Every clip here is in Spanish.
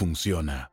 funciona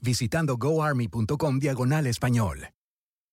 visitando goarmy.com diagonal español.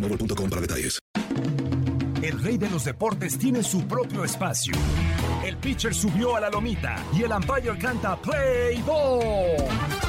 para detalles. El rey de los deportes tiene su propio espacio. El pitcher subió a la lomita y el umpire canta Play Ball.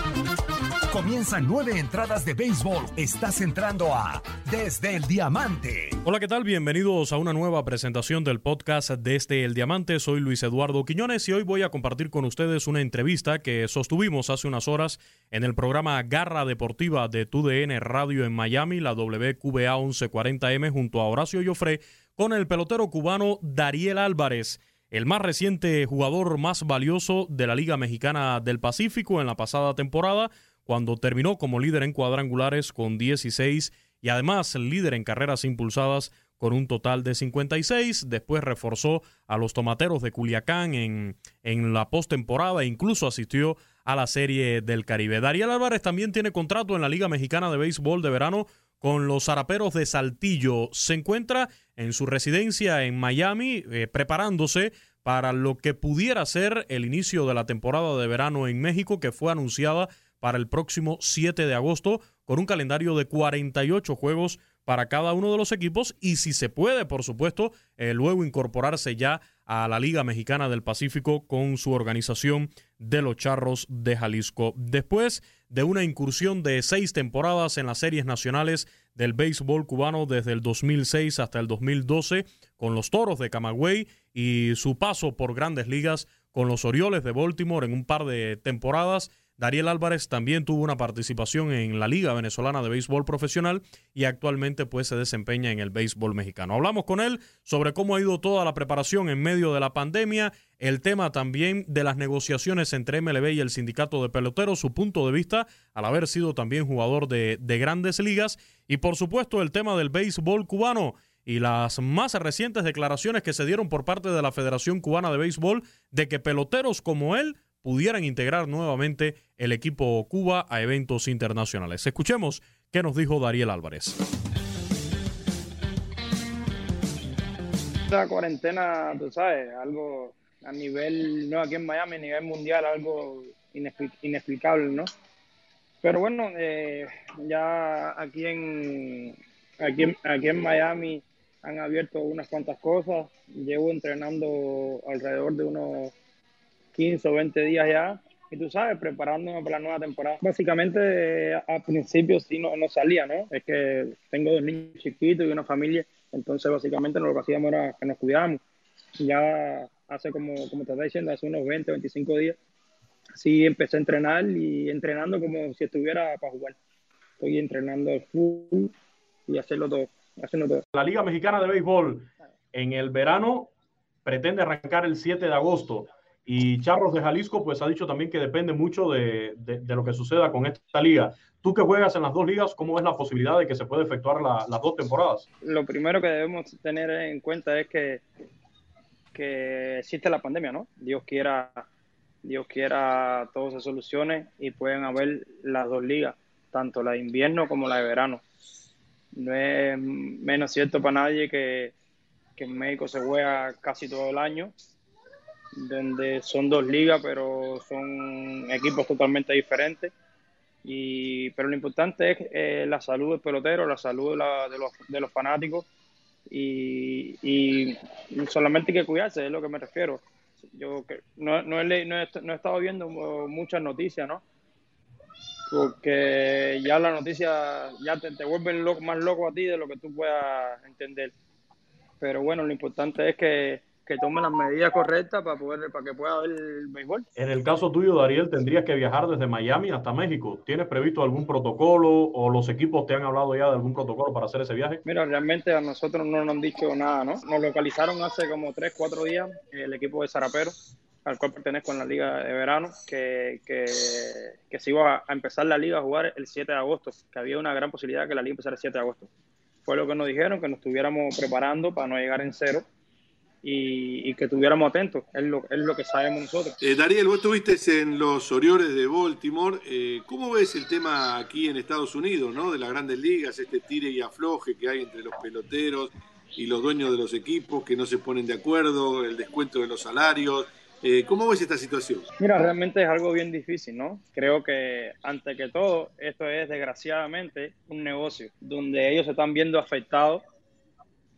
Comienzan nueve entradas de béisbol. Estás entrando a Desde el Diamante. Hola, ¿qué tal? Bienvenidos a una nueva presentación del podcast Desde el Diamante. Soy Luis Eduardo Quiñones y hoy voy a compartir con ustedes una entrevista que sostuvimos hace unas horas en el programa Garra Deportiva de TUDN Radio en Miami, la WQBA 1140M, junto a Horacio Joffre, con el pelotero cubano Dariel Álvarez el más reciente jugador más valioso de la Liga Mexicana del Pacífico en la pasada temporada, cuando terminó como líder en cuadrangulares con 16 y además líder en carreras impulsadas con un total de 56. Después reforzó a los tomateros de Culiacán en, en la postemporada e incluso asistió a la Serie del Caribe. Dariel Álvarez también tiene contrato en la Liga Mexicana de Béisbol de Verano con los zaraperos de Saltillo. Se encuentra en su residencia en Miami eh, preparándose para lo que pudiera ser el inicio de la temporada de verano en México que fue anunciada para el próximo 7 de agosto con un calendario de 48 juegos para cada uno de los equipos y si se puede, por supuesto, eh, luego incorporarse ya a la Liga Mexicana del Pacífico con su organización de los Charros de Jalisco. Después de una incursión de seis temporadas en las series nacionales del béisbol cubano desde el 2006 hasta el 2012 con los Toros de Camagüey y su paso por grandes ligas con los Orioles de Baltimore en un par de temporadas, Dariel Álvarez también tuvo una participación en la Liga Venezolana de Béisbol Profesional y actualmente pues se desempeña en el béisbol mexicano. Hablamos con él sobre cómo ha ido toda la preparación en medio de la pandemia, el tema también de las negociaciones entre MLB y el sindicato de peloteros, su punto de vista al haber sido también jugador de, de grandes ligas y por supuesto el tema del béisbol cubano y las más recientes declaraciones que se dieron por parte de la Federación Cubana de Béisbol de que peloteros como él pudieran integrar nuevamente el equipo Cuba a eventos internacionales. Escuchemos qué nos dijo Dariel Álvarez. La cuarentena, tú sabes, algo a nivel, no aquí en Miami, a nivel mundial, algo inexplicable, ¿no? Pero bueno, eh, ya aquí en, aquí, aquí en Miami han abierto unas cuantas cosas. Llevo entrenando alrededor de unos 15 o 20 días ya. Y tú sabes, preparándome para la nueva temporada. Básicamente, al principio sí no, no salía, ¿no? Es que tengo dos niños chiquitos y una familia. Entonces, básicamente, lo que hacíamos era que nos cuidábamos. Ya hace como, como te estaba diciendo, hace unos 20, 25 días, sí empecé a entrenar y entrenando como si estuviera para jugar. estoy entrenando el fútbol y hacerlo todo, hacerlo todo. La Liga Mexicana de Béisbol en el verano pretende arrancar el 7 de agosto. Y Charros de Jalisco, pues ha dicho también que depende mucho de, de, lo que suceda con esta liga. Tú que juegas en las dos ligas, ¿cómo ves la posibilidad de que se pueda efectuar las dos temporadas? Lo primero que debemos tener en cuenta es que, que existe la pandemia, ¿no? Dios quiera, Dios quiera todo se solucione y pueden haber las dos ligas, tanto la de invierno como la de verano. No es menos cierto para nadie que, que en México se juega casi todo el año, donde son dos ligas, pero son equipos totalmente diferentes. Y, pero lo importante es eh, la salud del pelotero, la salud de, los, de los, fanáticos y, y, solamente hay que cuidarse, es lo que me refiero. Yo no, no, he, no, he, estado viendo muchas noticias, ¿no? Porque ya las noticias ya te, te vuelven más loco a ti de lo que tú puedas entender. Pero bueno, lo importante es que, que tomen las medidas correctas para poder para que pueda ver el béisbol. En el caso tuyo, Dariel, tendrías que viajar desde Miami hasta México. ¿Tienes previsto algún protocolo o los equipos te han hablado ya de algún protocolo para hacer ese viaje? Mira, realmente a nosotros no nos han dicho nada, ¿no? Nos localizaron hace como 3, 4 días el equipo de Zarapero al cual pertenezco en la liga de verano, que, que, que se iba a empezar la liga a jugar el 7 de agosto, que había una gran posibilidad de que la liga empezara el 7 de agosto fue lo que nos dijeron, que nos estuviéramos preparando para no llegar en cero y, que estuviéramos atentos, es lo, es lo que sabemos nosotros. Eh, Dariel, vos estuviste en los Orioles de Baltimore, eh, ¿cómo ves el tema aquí en Estados Unidos, ¿no? de las grandes ligas, este tire y afloje que hay entre los peloteros y los dueños de los equipos que no se ponen de acuerdo, el descuento de los salarios? Eh, ¿Cómo ves esta situación? Mira, realmente es algo bien difícil, ¿no? Creo que, ante que todo, esto es desgraciadamente un negocio donde ellos se están viendo afectados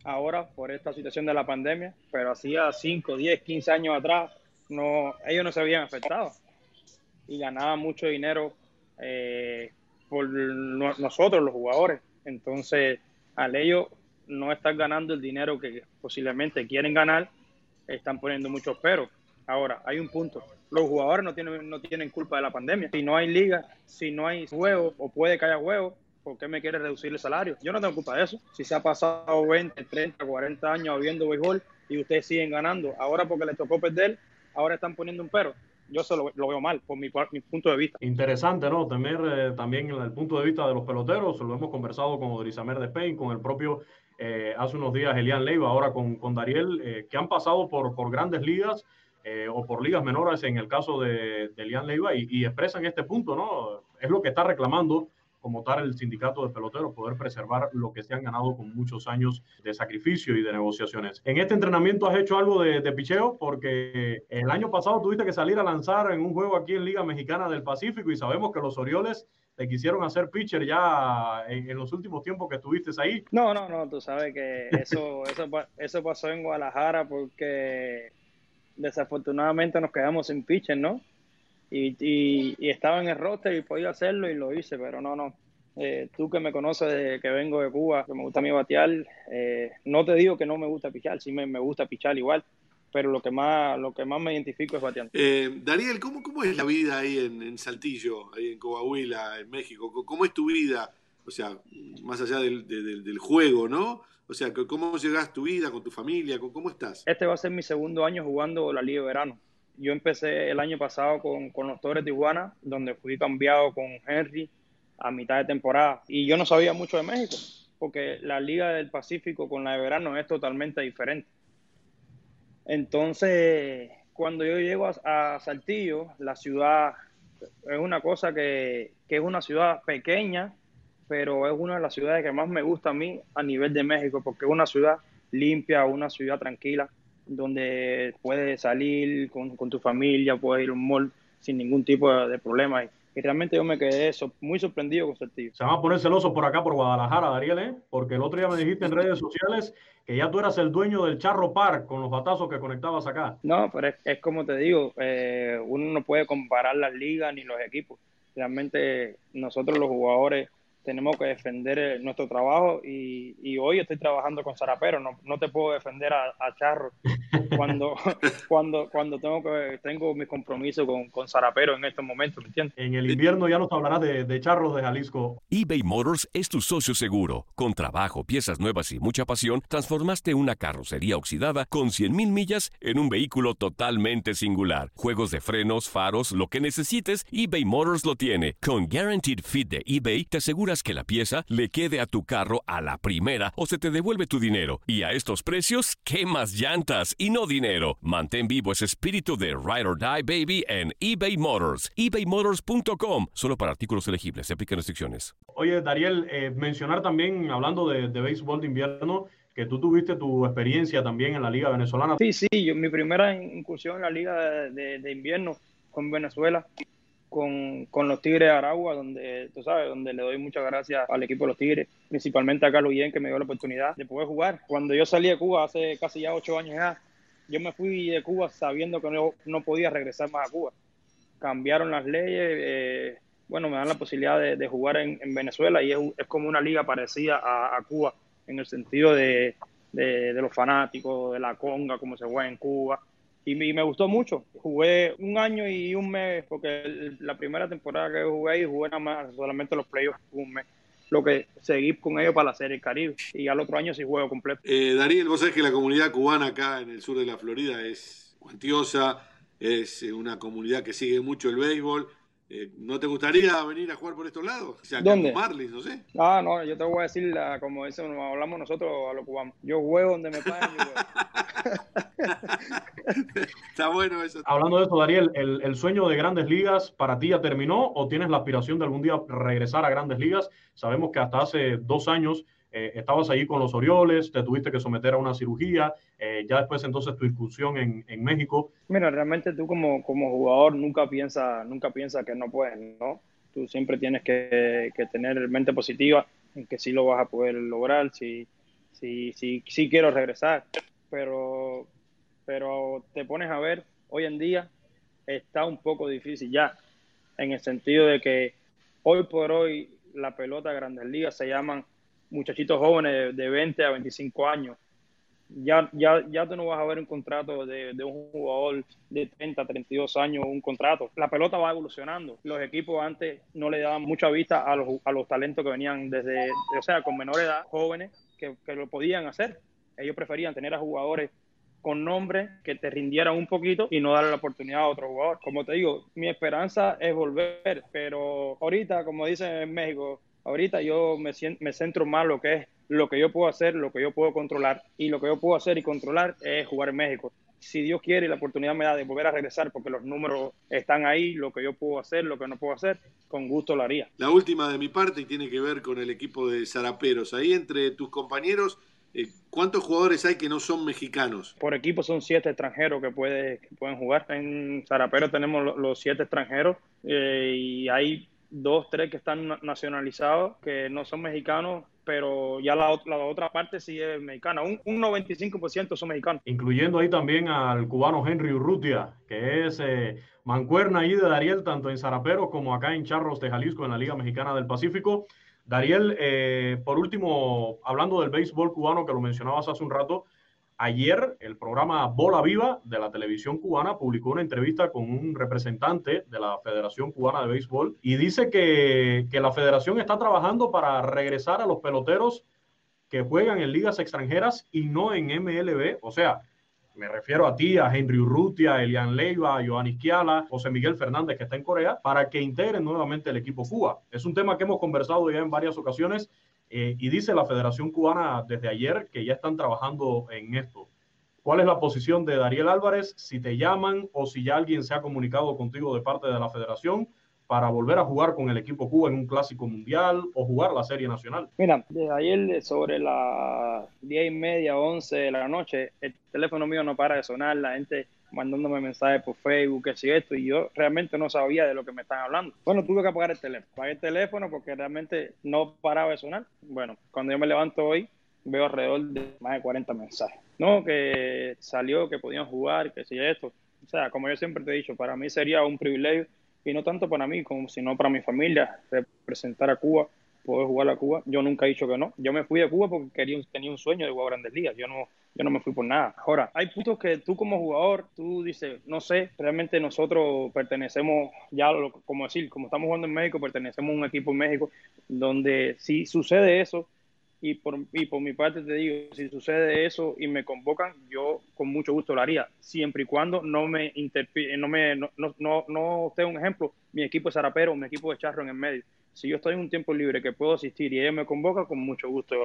ahora por esta situación de la pandemia, pero hacía 5, 10, 15 años atrás, no, ellos no se habían afectado y ganaban mucho dinero eh, por nosotros, los jugadores. Entonces, al ellos no estar ganando el dinero que posiblemente quieren ganar, están poniendo muchos peros Ahora, hay un punto. Los jugadores no tienen, no tienen culpa de la pandemia. Si no hay liga, si no hay juego, o puede que haya juego, ¿por qué me quiere reducir el salario? Yo no tengo culpa de eso. Si se ha pasado 20, 30, 40 años viendo béisbol y ustedes siguen ganando, ahora porque les tocó perder, ahora están poniendo un pero. Yo eso lo, veo mal, por mi, mi, punto de vista. Interesante, ¿no? Tener eh, también el punto de vista de los peloteros. Lo hemos conversado con Odrizamer de Spain, con el propio eh, hace unos días Elian Leiva, ahora con, con Dariel, eh, que han pasado por, por grandes ligas eh, o por ligas menores en el caso de, de Lian Leiva y, expresan este punto, ¿no? Es lo que está reclamando como tal el sindicato de peloteros, poder preservar lo que se han ganado con muchos años de sacrificio y de negociaciones. En este entrenamiento has hecho algo de, de picheo porque el año pasado tuviste que salir a lanzar en un juego aquí en Liga Mexicana del Pacífico y sabemos que los Orioles te quisieron hacer pitcher ya en, los últimos tiempos que estuviste ahí. No, no, no, tú sabes que eso, eso, eso pasó en Guadalajara porque desafortunadamente nos quedamos sin pitcher, ¿no? Y, y, estaba en el roster y podía hacerlo y lo hice, pero no, no. Eh, tú que me conoces de que vengo de Cuba, que me gusta mi batear, eh, no te digo que no me gusta pichar, sí me, me, gusta pichar igual, pero lo que más lo que más me identifico es bateando. Eh, Daniel, ¿cómo, ¿cómo es la vida ahí en, en, Saltillo, ahí en Coahuila, en México? ¿Cómo es tu vida? O sea, más allá del, del, del juego, ¿no? O sea, ¿cómo llegas tu vida con tu familia? ¿Cómo estás? Este va a ser mi segundo año jugando la Liga de Verano. Yo empecé el año pasado con, los Torres de Tijuana, donde fui cambiado con Henry a mitad de temporada. Y yo no sabía mucho de México, porque la Liga del Pacífico con la de verano es totalmente diferente. Entonces, cuando yo llego a, Saltillo, la ciudad es una cosa que, que, es una ciudad pequeña, pero es una de las ciudades que más me gusta a mí a nivel de México, porque es una ciudad limpia, una ciudad tranquila, donde puedes salir con, tu familia, puedes ir a un mall sin ningún tipo de, problema. Y realmente yo me quedé muy sorprendido con Saltillo. Se van a poner celosos por acá, por Guadalajara, Dariel, ¿eh? porque el otro día me dijiste en redes sociales que ya tú eras el dueño del Charro Park con los batazos que conectabas acá. No, pero es, como te digo, eh, uno no puede comparar las ligas ni los equipos. Realmente nosotros los jugadores tenemos que defender eh, nuestro trabajo y, y hoy estoy trabajando con Sarapero, no, no te puedo defender a, a Charro cuando, cuando, cuando tengo que tengo mi compromiso con, con Sarapero en estos momentos, ¿me entiendes? En el invierno ya nos hablarás de, de charros de Jalisco. eBay Motors es tu socio seguro. Con trabajo, piezas nuevas y mucha pasión, transformaste una carrocería oxidada con 100.000 millas en un vehículo totalmente singular. Juegos de frenos, faros, lo que necesites, eBay Motors lo tiene. Con Guaranteed Fit de eBay, te aseguras que la pieza le quede a tu carro a la primera o se te devuelve tu dinero. Y a estos precios, ¿qué más llantas y no dinero? Mantén vivo ese espíritu de Ride or Die Baby en eBay Motors. ebaymotors.com. Solo para artículos elegibles. Se aplican restricciones. Oye, Dariel, eh, mencionar también, hablando de, de béisbol de invierno, que tú tuviste tu experiencia también en la Liga Venezolana. Sí, sí, yo, mi primera incursión en la Liga de, de, de invierno con Venezuela, con, con, los Tigres de Aragua, donde, tú sabes, donde le doy muchas gracias al equipo de los Tigres, principalmente a Carlos Guillén, que me dio la oportunidad de poder jugar. Cuando yo salí de Cuba hace casi ya ocho años ya, yo me fui de Cuba sabiendo que no, no podía regresar más a Cuba. Cambiaron las leyes, eh, bueno, me dan la posibilidad de, jugar en, en, Venezuela y es, es, como una liga parecida a, Cuba en el sentido de, de, los fanáticos, de la conga, como se juega en Cuba. Y me, y me, gustó mucho. Jugué un año y un mes, porque la primera temporada que jugué y jugué nada más solamente los playoffs un mes. Lo que seguí con ellos para la Serie Caribe. Y al otro año sí juego completo. Eh, Dariel, vos sabés que la comunidad cubana acá en el sur de la Florida es cuantiosa, es una comunidad que sigue mucho el béisbol eh, ¿No te gustaría venir a jugar por estos lados? O sea, ¿Dónde? Marlins, no sé. Ah, no, yo te voy a decir, la, como dicen, hablamos nosotros a los cubanos. Yo juego donde me paguen. Está bueno eso. Hablando de eso, Dariel, ¿el, ¿el, sueño de grandes ligas para ti ya terminó o tienes la aspiración de algún día regresar a grandes ligas? Sabemos que hasta hace dos años eh, estabas allí con los Orioles, te tuviste que someter a una cirugía, eh, ya después entonces tu incursión en, en, México. Mira, realmente tú como, como jugador nunca piensas nunca piensa que no puedes, ¿no? Tú siempre tienes que, que, tener mente positiva en que sí lo vas a poder lograr, si, si, si, si quiero regresar, pero, pero te pones a ver, hoy en día está un poco difícil ya, en el sentido de que hoy por hoy la pelota de grandes ligas se llaman muchachitos jóvenes de 20 a 25 años. Ya, ya, ya tú no vas a ver un contrato de, de, un jugador de 30, 32 años, un contrato. La pelota va evolucionando. Los equipos antes no le daban mucha vista a los, a los talentos que venían desde, o sea, con menor edad, jóvenes, que, que lo podían hacer. Ellos preferían tener a jugadores con nombre que te rindieran un poquito y no darle la oportunidad a otro jugador. Como te digo, mi esperanza es volver, pero ahorita, como dicen en México, ahorita yo me, me centro más lo que es lo que yo puedo hacer, lo que yo puedo controlar. Y lo que yo puedo hacer y controlar es jugar en México. Si Dios quiere y la oportunidad me da de volver a regresar, porque los números están ahí, lo que yo puedo hacer, lo que no puedo hacer, con gusto lo haría. La última de mi parte y tiene que ver con el equipo de Zaraperos. Ahí entre tus compañeros, eh, ¿cuántos jugadores hay que no son mexicanos? Por equipo son siete extranjeros que, puede, que pueden jugar. En Zaraperos tenemos los siete extranjeros eh, y hay dos, tres que están nacionalizados, que no son mexicanos, pero ya la, la otra parte sí es mexicana. Un, un 95% son mexicanos. Incluyendo ahí también al cubano Henry Urrutia, que es eh, mancuerna ahí de Dariel, tanto en Zaraperos como acá en Charros de Jalisco, en la Liga Mexicana del Pacífico. Dariel, eh, por último, hablando del béisbol cubano que lo mencionabas hace un rato, Ayer el programa Bola Viva de la televisión cubana publicó una entrevista con un representante de la Federación Cubana de Béisbol y dice que, que, la federación está trabajando para regresar a los peloteros que juegan en ligas extranjeras y no en MLB. O sea, me refiero a ti, a Henry Urrutia, Elian Leiva, a Joan Isquiala, José Miguel Fernández que está en Corea, para que integren nuevamente el equipo Cuba. Es un tema que hemos conversado ya en varias ocasiones eh, y dice la Federación Cubana desde ayer que ya están trabajando en esto. ¿Cuál es la posición de Dariel Álvarez? Si te llaman o si ya alguien se ha comunicado contigo de parte de la Federación para volver a jugar con el equipo Cuba en un clásico mundial o jugar la Serie Nacional. Mira, desde ayer sobre las diez y media, once de la noche, el teléfono mío no para de sonar, la gente mandándome mensajes por Facebook, que si esto, y yo realmente no sabía de lo que me están hablando. Bueno, tuve que apagar el teléfono. Apagué el teléfono porque realmente no paraba de sonar. Bueno, cuando yo me levanto hoy, veo alrededor de más de 40 mensajes. No, que salió, que podían jugar, que si esto. O sea, como yo siempre te he dicho, para mí sería un privilegio, y no tanto para mí, como sino para mi familia, representar a Cuba poder jugar a Cuba. Yo nunca he dicho que no. Yo me fui de Cuba porque quería, tenía un sueño de jugar Grandes Ligas. Yo no, yo no me fui por nada. Ahora, hay puntos que tú como jugador, tú dices, no sé, realmente nosotros pertenecemos, ya como decir, como estamos jugando en México, pertenecemos a un equipo en México, donde si sucede eso, y por, y por mi parte te digo, si sucede eso y me convocan, yo con mucho gusto lo haría, siempre y cuando no me no me no, no, no, esté un ejemplo, mi equipo es zarapero, mi equipo de charro en el medio. Si yo estoy en un tiempo libre que puedo asistir y ella me convoca, con mucho gusto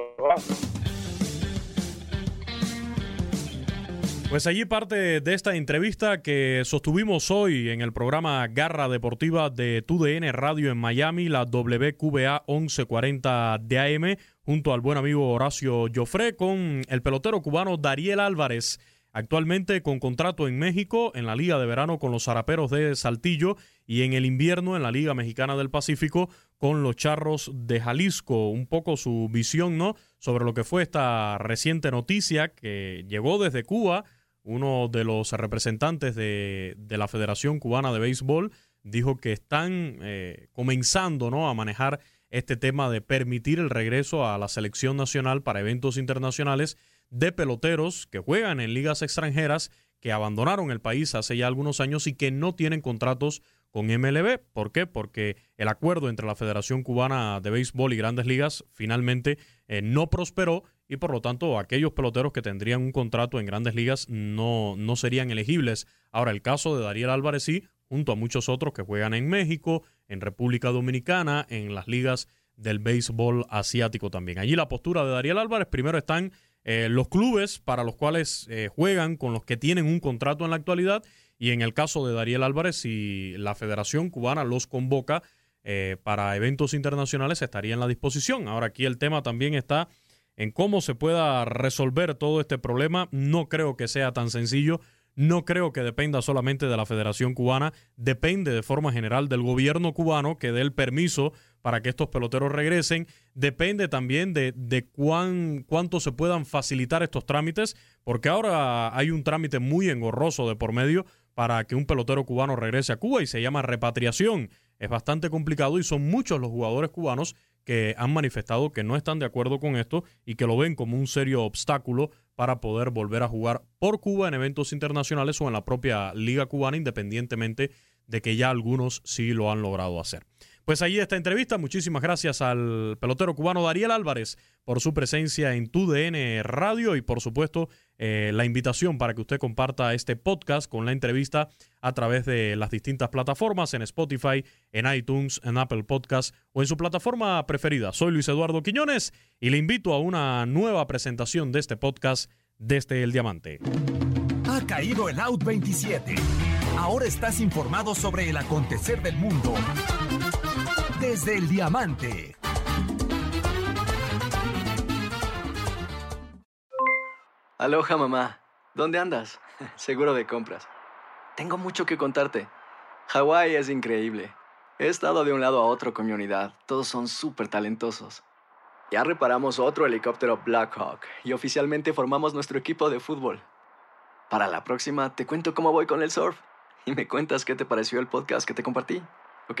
Pues allí parte de esta entrevista que sostuvimos hoy en el programa Garra Deportiva de TUDN Radio en Miami, la WQBA 1140 de AM, junto al buen amigo Horacio Joffre con el pelotero cubano Dariel Álvarez, actualmente con contrato en México, en la Liga de Verano con los Zaraperos de Saltillo y en el invierno en la Liga Mexicana del Pacífico con los Charros de Jalisco. Un poco su visión, ¿no? Sobre lo que fue esta reciente noticia que llegó desde Cuba uno de los representantes de, la Federación Cubana de Béisbol, dijo que están eh, comenzando ¿no? a manejar este tema de permitir el regreso a la selección nacional para eventos internacionales de peloteros que juegan en ligas extranjeras que abandonaron el país hace ya algunos años y que no tienen contratos con MLB. ¿Por qué? Porque el acuerdo entre la Federación Cubana de Béisbol y Grandes Ligas finalmente eh, no prosperó y por lo tanto aquellos peloteros que tendrían un contrato en Grandes Ligas no, no serían elegibles. Ahora, el caso de Dariel Álvarez sí, junto a muchos otros que juegan en México, en República Dominicana, en las ligas del béisbol asiático también. Allí la postura de Dariel Álvarez, primero están eh, los clubes para los cuales eh, juegan, con los que tienen un contrato en la actualidad, y en el caso de Dariel Álvarez, si la Federación Cubana los convoca eh, para eventos internacionales, estaría en la disposición. Ahora aquí el tema también está en cómo se pueda resolver todo este problema. No creo que sea tan sencillo. No creo que dependa solamente de la Federación Cubana, depende de forma general del gobierno cubano que dé el permiso para que estos peloteros regresen. Depende también de, de cuán, cuánto se puedan facilitar estos trámites, porque ahora hay un trámite muy engorroso de por medio para que un pelotero cubano regrese a Cuba y se llama repatriación. Es bastante complicado y son muchos los jugadores cubanos que han manifestado que no están de acuerdo con esto y que lo ven como un serio obstáculo para poder volver a jugar por Cuba en eventos internacionales o en la propia liga cubana, independientemente de que ya algunos sí lo han logrado hacer. Pues ahí esta entrevista. Muchísimas gracias al pelotero cubano Dariel Álvarez por su presencia en TUDN Radio y por supuesto eh, la invitación para que usted comparta este podcast con la entrevista a través de las distintas plataformas en Spotify, en iTunes, en Apple Podcast o en su plataforma preferida. Soy Luis Eduardo Quiñones y le invito a una nueva presentación de este podcast desde El Diamante. Ha caído el Out 27. Ahora estás informado sobre el acontecer del mundo desde el diamante. Aloha mamá, ¿dónde andas? Seguro de compras. Tengo mucho que contarte. Hawái es increíble. He estado de un lado a otro con mi unidad. Todos son súper talentosos. Ya reparamos otro helicóptero Blackhawk y oficialmente formamos nuestro equipo de fútbol. Para la próxima te cuento cómo voy con el surf y me cuentas qué te pareció el podcast que te compartí, ¿ok?